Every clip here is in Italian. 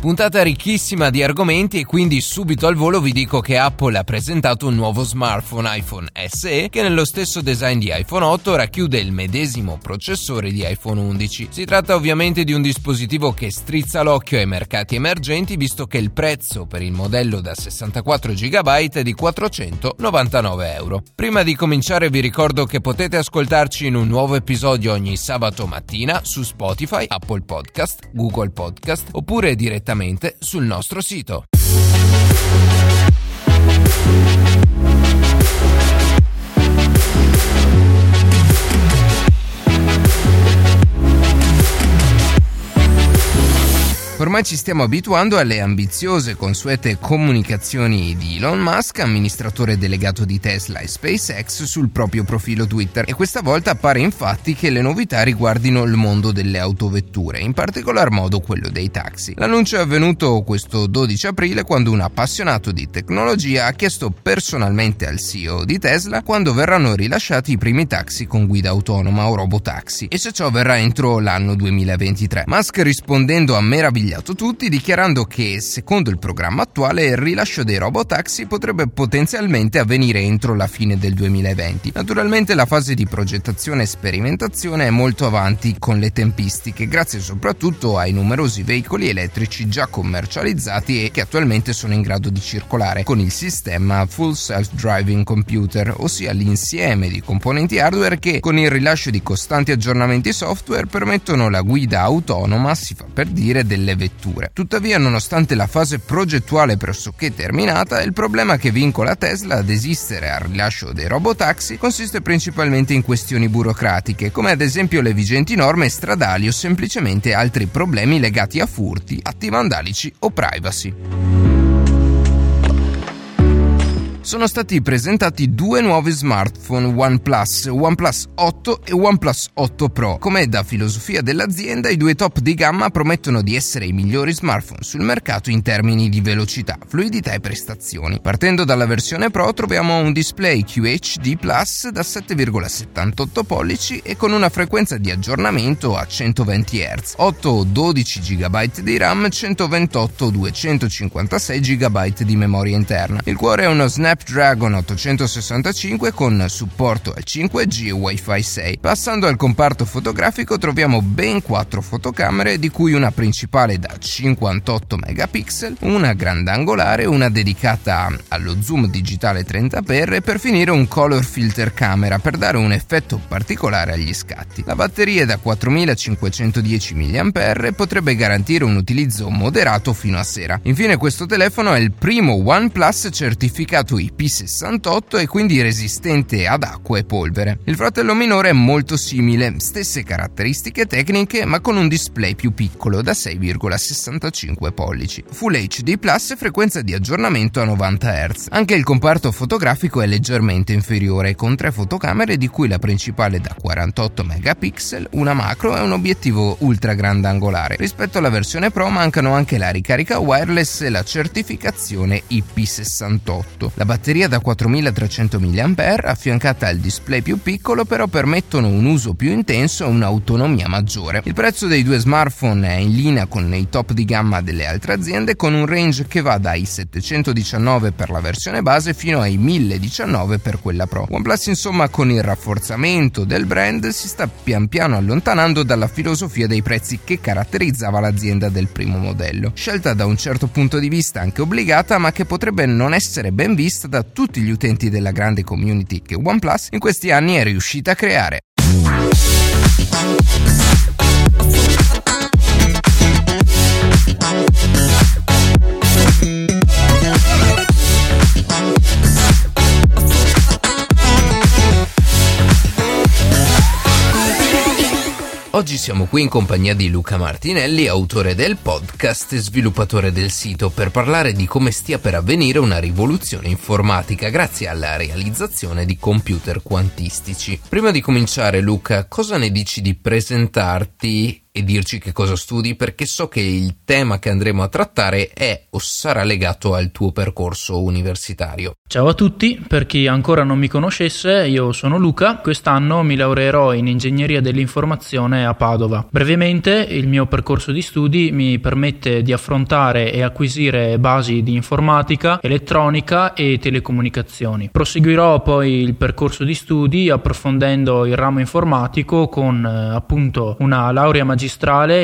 Puntata ricchissima di argomenti e quindi subito al volo vi dico che Apple ha presentato un nuovo smartphone iPhone SE che nello stesso design di iPhone 8 racchiude il medesimo processore di iPhone 11. Si tratta ovviamente di un dispositivo che strizza l'occhio ai mercati emergenti visto che il prezzo per il modello da 64 GB è di 499 euro. Prima di cominciare vi ricordo che potete ascoltarci in un nuovo episodio ogni sabato mattina su Spotify, Apple Podcast, Google Podcast oppure direttamente direttamente sul nostro sito. Ormai ci stiamo abituando alle ambiziose e consuete comunicazioni di Elon Musk, amministratore delegato di Tesla e SpaceX, sul proprio profilo Twitter e questa volta pare infatti che le novità riguardino il mondo delle autovetture, in particolar modo quello dei taxi. L'annuncio è avvenuto questo 12 aprile quando un appassionato di tecnologia ha chiesto personalmente al CEO di Tesla quando verranno rilasciati i primi taxi con guida autonoma o robotaxi e se ciò verrà entro l'anno 2023. Musk rispondendo a meraviglioso sbagliato tutti dichiarando che, secondo il programma attuale, il rilascio dei robotaxi potrebbe potenzialmente avvenire entro la fine del 2020. Naturalmente la fase di progettazione e sperimentazione è molto avanti con le tempistiche, grazie soprattutto ai numerosi veicoli elettrici già commercializzati e che attualmente sono in grado di circolare con il sistema Full Self-Driving Computer, ossia l'insieme di componenti hardware che con il rilascio di costanti aggiornamenti software permettono la guida autonoma, si fa per dire, delle vetture. Tuttavia, nonostante la fase progettuale pressoché terminata, il problema che vincola Tesla ad esistere al rilascio dei robotaxi consiste principalmente in questioni burocratiche, come ad esempio le vigenti norme stradali o semplicemente altri problemi legati a furti, atti vandalici o privacy sono stati presentati due nuovi smartphone OnePlus, OnePlus 8 e OnePlus 8 Pro. Come da filosofia dell'azienda, i due top di gamma promettono di essere i migliori smartphone sul mercato in termini di velocità, fluidità e prestazioni. Partendo dalla versione Pro troviamo un display QHD Plus da 7,78 pollici e con una frequenza di aggiornamento a 120 Hz, 8 o 12 GB di RAM, 128 o 256 GB di memoria interna. Il cuore è uno Snap Snapdragon 865 con supporto al 5G e Wi-Fi 6. Passando al comparto fotografico troviamo ben 4 fotocamere di cui una principale da 58 megapixel, una grandangolare, una dedicata allo zoom digitale 30x e per finire un color filter camera per dare un effetto particolare agli scatti. La batteria è da 4510 mAh potrebbe garantire un utilizzo moderato fino a sera. Infine questo telefono è il primo OnePlus certificato IP68 e quindi resistente ad acqua e polvere. Il fratello minore è molto simile, stesse caratteristiche tecniche ma con un display più piccolo da 6,65 pollici. Full HD Plus e frequenza di aggiornamento a 90 Hz. Anche il comparto fotografico è leggermente inferiore, con tre fotocamere di cui la principale da 48 megapixel, una macro e un obiettivo ultra grandangolare. Rispetto alla versione Pro mancano anche la ricarica wireless e la certificazione IP68. La batteria da 4300 mAh affiancata al display più piccolo però permettono un uso più intenso e un'autonomia maggiore. Il prezzo dei due smartphone è in linea con i top di gamma delle altre aziende con un range che va dai 719 per la versione base fino ai 1019 per quella Pro. OnePlus insomma con il rafforzamento del brand si sta pian piano allontanando dalla filosofia dei prezzi che caratterizzava l'azienda del primo modello, scelta da un certo punto di vista anche obbligata ma che potrebbe non essere ben vista vista da tutti gli utenti della grande community che OnePlus in questi anni è riuscita a creare. Oggi siamo qui in compagnia di Luca Martinelli, autore del podcast e sviluppatore del sito, per parlare di come stia per avvenire una rivoluzione informatica grazie alla realizzazione di computer quantistici. Prima di cominciare, Luca, cosa ne dici di presentarti e dirci che cosa studi perché so che il tema che andremo a trattare è o sarà legato al tuo percorso universitario. Ciao a tutti, per chi ancora non mi conoscesse, io sono Luca, quest'anno mi laureerò in ingegneria dell'informazione a Padova. Brevemente, il mio percorso di studi mi permette di affrontare e acquisire basi di informatica, elettronica e telecomunicazioni. Proseguirò poi il percorso di studi approfondendo il ramo informatico con eh, appunto una laurea magistrale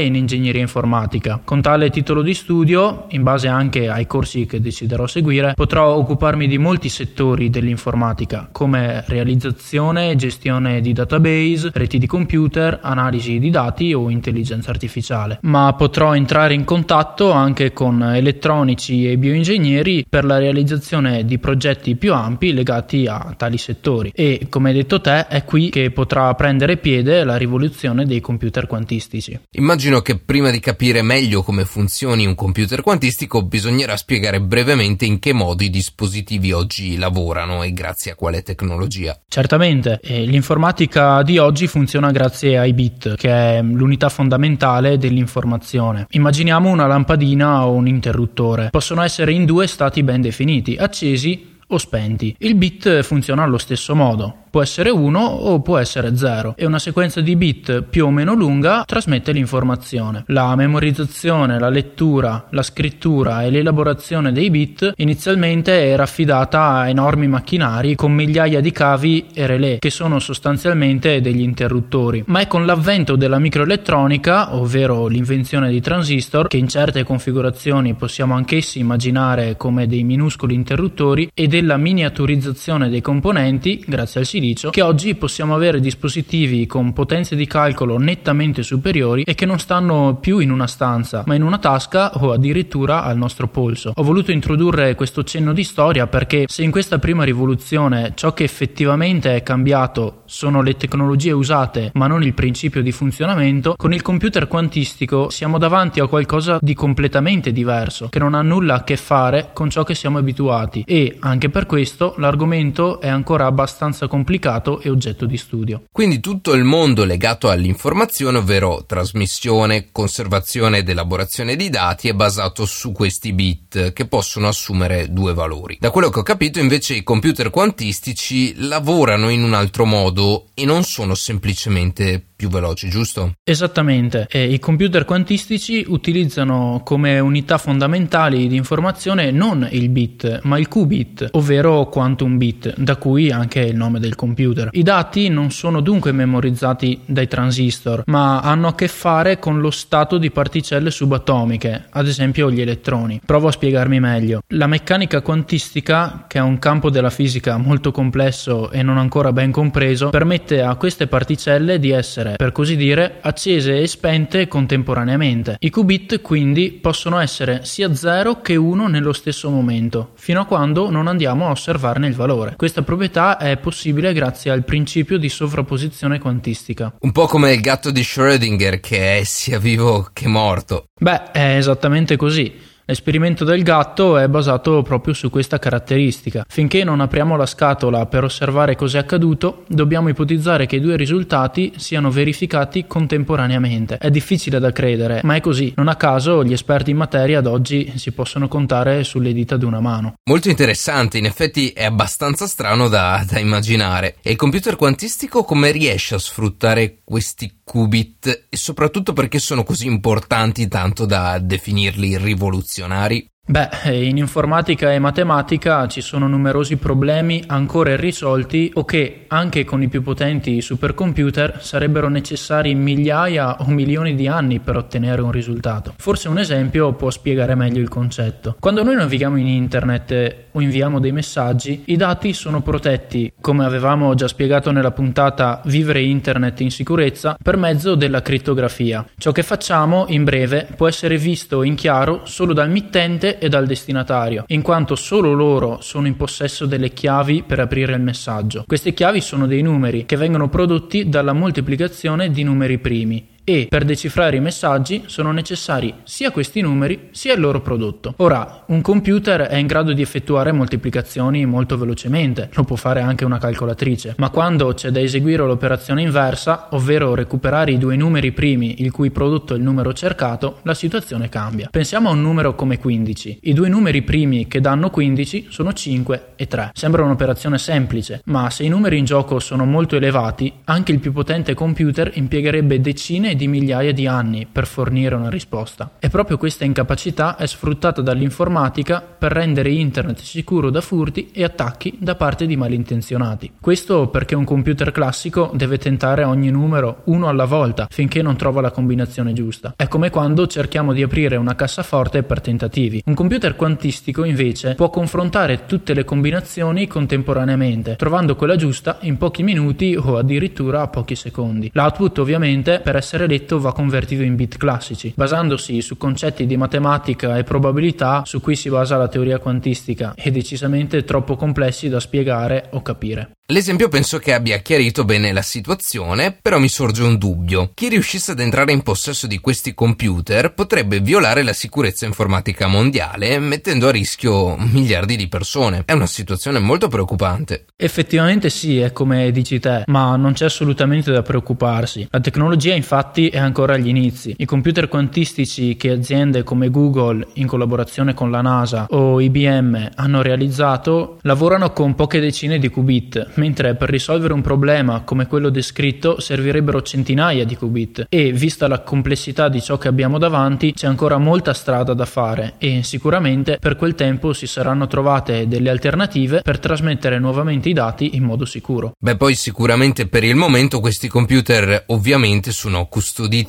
in ingegneria informatica. Con tale titolo di studio, in base anche ai corsi che deciderò seguire, potrò occuparmi di molti settori dell'informatica come realizzazione, gestione di database, reti di computer, analisi di dati o intelligenza artificiale, ma potrò entrare in contatto anche con elettronici e bioingegneri per la realizzazione di progetti più ampi legati a tali settori e come detto te è qui che potrà prendere piede la rivoluzione dei computer quantistici. Immagino che prima di capire meglio come funzioni un computer quantistico bisognerà spiegare brevemente in che modo i dispositivi oggi lavorano e grazie a quale tecnologia? Certamente, l'informatica di oggi funziona grazie ai bit, che è l'unità fondamentale dell'informazione. Immaginiamo una lampadina o un interruttore. Possono essere in due stati ben definiti, accesi o spenti. Il bit funziona allo stesso modo può essere 1 o può essere 0 e una sequenza di bit più o meno lunga trasmette l'informazione. La memorizzazione, la lettura, la scrittura e l'elaborazione dei bit inizialmente era affidata a enormi macchinari con migliaia di cavi e relè che sono sostanzialmente degli interruttori, ma è con l'avvento della microelettronica, ovvero l'invenzione di transistor, che in certe configurazioni possiamo anch'essi immaginare come dei minuscoli interruttori, e della miniaturizzazione dei componenti, grazie al silicio che oggi possiamo avere dispositivi con potenze di calcolo nettamente superiori e che non stanno più in una stanza, ma in una tasca o addirittura al nostro polso. Ho voluto introdurre questo cenno di storia perché se in questa prima rivoluzione ciò che effettivamente è cambiato sono le tecnologie usate, ma non il principio di funzionamento, con il computer quantistico siamo davanti a qualcosa di completamente diverso, che non ha nulla a che fare con ciò che siamo abituati e anche per questo l'argomento è ancora abbastanza complicato e oggetto di studio. Quindi tutto il mondo legato all'informazione, ovvero trasmissione, conservazione ed elaborazione di dati, è basato su questi bit che possono assumere due valori. Da quello che ho capito invece i computer quantistici lavorano in un altro modo e non sono semplicemente più veloci, giusto? Esattamente. E I computer quantistici utilizzano come unità fondamentali di informazione non il bit, ma il qubit, ovvero quantum bit, da cui anche il nome del computer. I dati non sono dunque memorizzati dai transistor, ma hanno a che fare con lo stato di particelle subatomiche, ad esempio gli elettroni. Provo a spiegarmi meglio. La meccanica quantistica, che è un campo della fisica molto complesso e non ancora ben compreso, permette a queste particelle di essere per così dire, accese e spente contemporaneamente. I qubit quindi possono essere sia 0 che 1 nello stesso momento, fino a quando non andiamo a osservarne il valore. Questa proprietà è possibile grazie al principio di sovrapposizione quantistica. Un po' come il gatto di Schrödinger che è sia vivo che morto. Beh, è esattamente così. L'esperimento del gatto è basato proprio su questa caratteristica. Finché non apriamo la scatola per osservare cos'è accaduto, dobbiamo ipotizzare che i due risultati siano verificati contemporaneamente. È difficile da credere, ma è così. Non a caso gli esperti in materia ad oggi si possono contare sulle dita di una mano. Molto interessante, in effetti è abbastanza strano da, da immaginare. E il computer quantistico come riesce a sfruttare questi qubit e soprattutto perché sono così importanti tanto da definirli rivoluzionari? dizionari Beh, in informatica e matematica ci sono numerosi problemi ancora irrisolti o che, anche con i più potenti supercomputer, sarebbero necessari migliaia o milioni di anni per ottenere un risultato. Forse un esempio può spiegare meglio il concetto. Quando noi navighiamo in internet o inviamo dei messaggi, i dati sono protetti, come avevamo già spiegato nella puntata Vivere internet in sicurezza, per mezzo della crittografia. Ciò che facciamo, in breve, può essere visto in chiaro solo dal mittente e dal destinatario, in quanto solo loro sono in possesso delle chiavi per aprire il messaggio. Queste chiavi sono dei numeri che vengono prodotti dalla moltiplicazione di numeri primi e per decifrare i messaggi sono necessari sia questi numeri sia il loro prodotto. Ora, un computer è in grado di effettuare moltiplicazioni molto velocemente, lo può fare anche una calcolatrice, ma quando c'è da eseguire l'operazione inversa, ovvero recuperare i due numeri primi il cui prodotto è il numero cercato, la situazione cambia. Pensiamo a un numero come 15. I due numeri primi che danno 15 sono 5 e 3. Sembra un'operazione semplice, ma se i numeri in gioco sono molto elevati, anche il più potente computer impiegherebbe decine di migliaia di anni per fornire una risposta. E proprio questa incapacità è sfruttata dall'informatica per rendere internet sicuro da furti e attacchi da parte di malintenzionati. Questo perché un computer classico deve tentare ogni numero uno alla volta finché non trova la combinazione giusta. È come quando cerchiamo di aprire una cassaforte per tentativi. Un computer quantistico invece può confrontare tutte le combinazioni contemporaneamente, trovando quella giusta in pochi minuti o addirittura a pochi secondi. L'output ovviamente per essere letto va convertito in bit classici, basandosi su concetti di matematica e probabilità su cui si basa la teoria quantistica e decisamente troppo complessi da spiegare o capire. L'esempio penso che abbia chiarito bene la situazione, però mi sorge un dubbio. Chi riuscisse ad entrare in possesso di questi computer potrebbe violare la sicurezza informatica mondiale, mettendo a rischio miliardi di persone. È una situazione molto preoccupante. Effettivamente sì, è come dici te, ma non c'è assolutamente da preoccuparsi. La tecnologia infatti è ancora agli inizi. I computer quantistici che aziende come Google, in collaborazione con la NASA, o IBM hanno realizzato lavorano con poche decine di qubit mentre per risolvere un problema come quello descritto servirebbero centinaia di qubit e vista la complessità di ciò che abbiamo davanti c'è ancora molta strada da fare e sicuramente per quel tempo si saranno trovate delle alternative per trasmettere nuovamente i dati in modo sicuro. Beh poi sicuramente per il momento questi computer ovviamente sono custoditi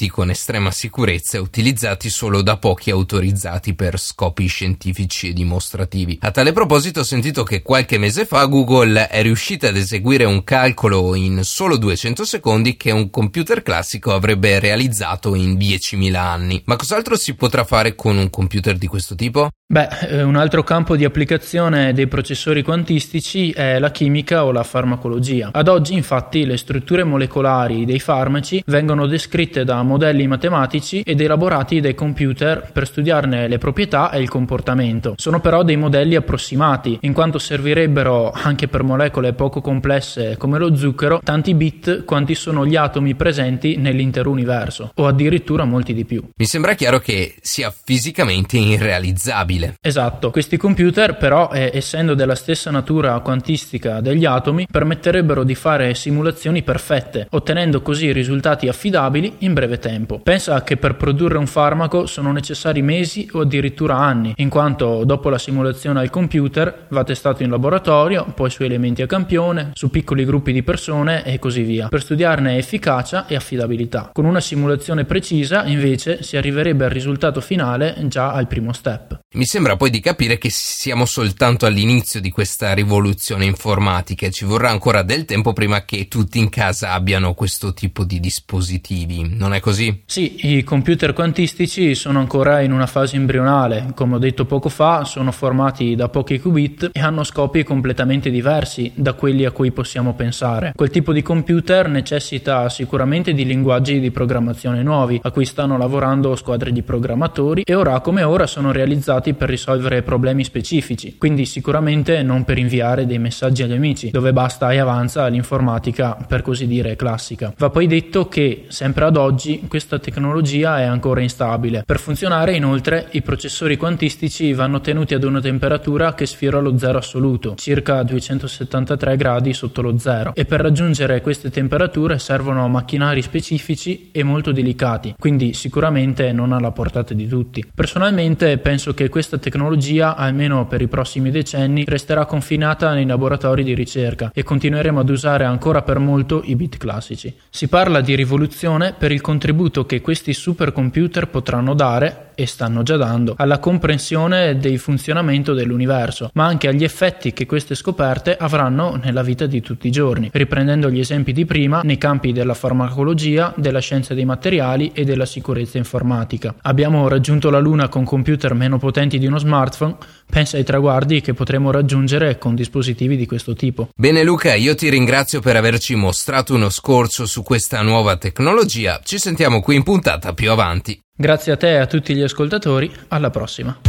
con estrema sicurezza e utilizzati solo da pochi autorizzati per scopi scientifici e dimostrativi. A tale proposito ho sentito che qualche mese fa Google è riuscita ad eseguire un calcolo in solo 200 secondi che un computer classico avrebbe realizzato in 10.000 anni. Ma cos'altro si potrà fare con un computer di questo tipo? Beh, eh, un altro campo di applicazione dei processori quantistici è la chimica o la farmacologia. Ad oggi, infatti, le strutture molecolari dei farmaci vengono descritte da modelli matematici ed elaborati dai computer per studiarne le proprietà e il comportamento. Sono però dei modelli approssimati, in quanto servirebbero anche per molecole poco complesse come lo zucchero tanti bit quanti sono gli atomi presenti nell'intero universo, o addirittura molti di più. Mi sembra chiaro che sia fisicamente irrealizzabile. Esatto, questi computer però, eh, essendo della stessa natura quantistica degli atomi, permetterebbero di fare simulazioni perfette, ottenendo così risultati affidabili in breve tempo. Pensa che per produrre un farmaco sono necessari mesi o addirittura anni, in quanto dopo la simulazione al computer va testato in laboratorio, poi su elementi a campione, su piccoli gruppi di persone e così via, per studiarne efficacia e affidabilità. Con una simulazione precisa, invece, si arriverebbe al risultato finale già al primo step. Mi sembra poi di capire che siamo soltanto all'inizio di questa rivoluzione informatica e ci vorrà ancora del tempo prima che tutti in casa abbiano questo tipo di dispositivi, non è così? Sì, i computer quantistici sono ancora in una fase embrionale, come ho detto poco fa, sono formati da pochi qubit e hanno scopi completamente diversi da quelli a cui possiamo pensare. Quel tipo di computer necessita sicuramente di linguaggi di programmazione nuovi, a cui stanno lavorando squadre di programmatori e ora come ora sono realizzati utilizzati per risolvere problemi specifici, quindi sicuramente non per inviare dei messaggi agli amici, dove basta e avanza l'informatica per così dire classica. Va poi detto che sempre ad oggi questa tecnologia è ancora instabile. Per funzionare inoltre i processori quantistici vanno tenuti ad una temperatura che sfiora lo zero assoluto, circa 273 gradi sotto lo zero, e per raggiungere queste temperature servono macchinari specifici e molto delicati, quindi sicuramente non alla portata di tutti. Personalmente penso che questa tecnologia, almeno per i prossimi decenni, resterà confinata nei laboratori di ricerca e continueremo ad usare ancora per molto i bit classici. Si parla di rivoluzione per il contributo che questi supercomputer potranno dare e stanno già dando, alla comprensione del funzionamento dell'universo, ma anche agli effetti che queste scoperte avranno nella vita di tutti i giorni, riprendendo gli esempi di prima nei campi della farmacologia, della scienza dei materiali e della sicurezza informatica. Abbiamo raggiunto la Luna con computer meno potenti di uno smartphone, pensa ai traguardi che potremo raggiungere con dispositivi di questo tipo. Bene Luca, io ti ringrazio per averci mostrato uno scorcio su questa nuova tecnologia. Ci sentiamo qui in puntata più avanti. Grazie a te e a tutti gli ascoltatori, alla prossima.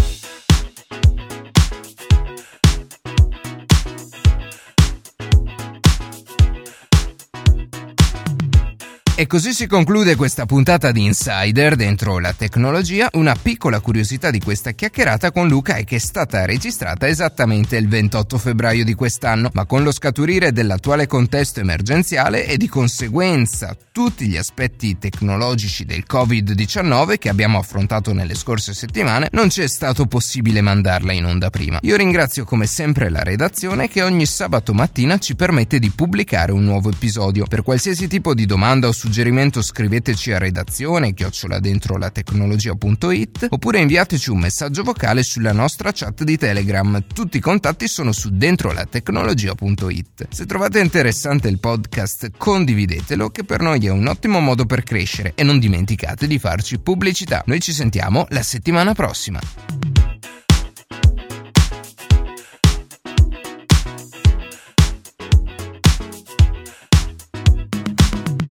E così si conclude questa puntata di Insider dentro la tecnologia. Una piccola curiosità di questa chiacchierata con Luca è che è stata registrata esattamente il 28 febbraio di quest'anno, ma con lo scaturire dell'attuale contesto emergenziale e di conseguenza tutti gli aspetti tecnologici del Covid-19 che abbiamo affrontato nelle scorse settimane, non ci è stato possibile mandarla in onda prima. Io ringrazio come sempre la redazione che ogni sabato mattina ci permette di pubblicare un nuovo episodio. Per qualsiasi tipo di domanda o suggerimento scriveteci a redazione chiocciola dentro la tecnologia.it oppure inviateci un messaggio vocale sulla nostra chat di Telegram. Tutti i contatti sono su dentro la tecnologia.it. Se trovate interessante il podcast condividetelo che per noi è un ottimo modo per crescere e non dimenticate di farci pubblicità. Noi ci sentiamo la settimana prossima.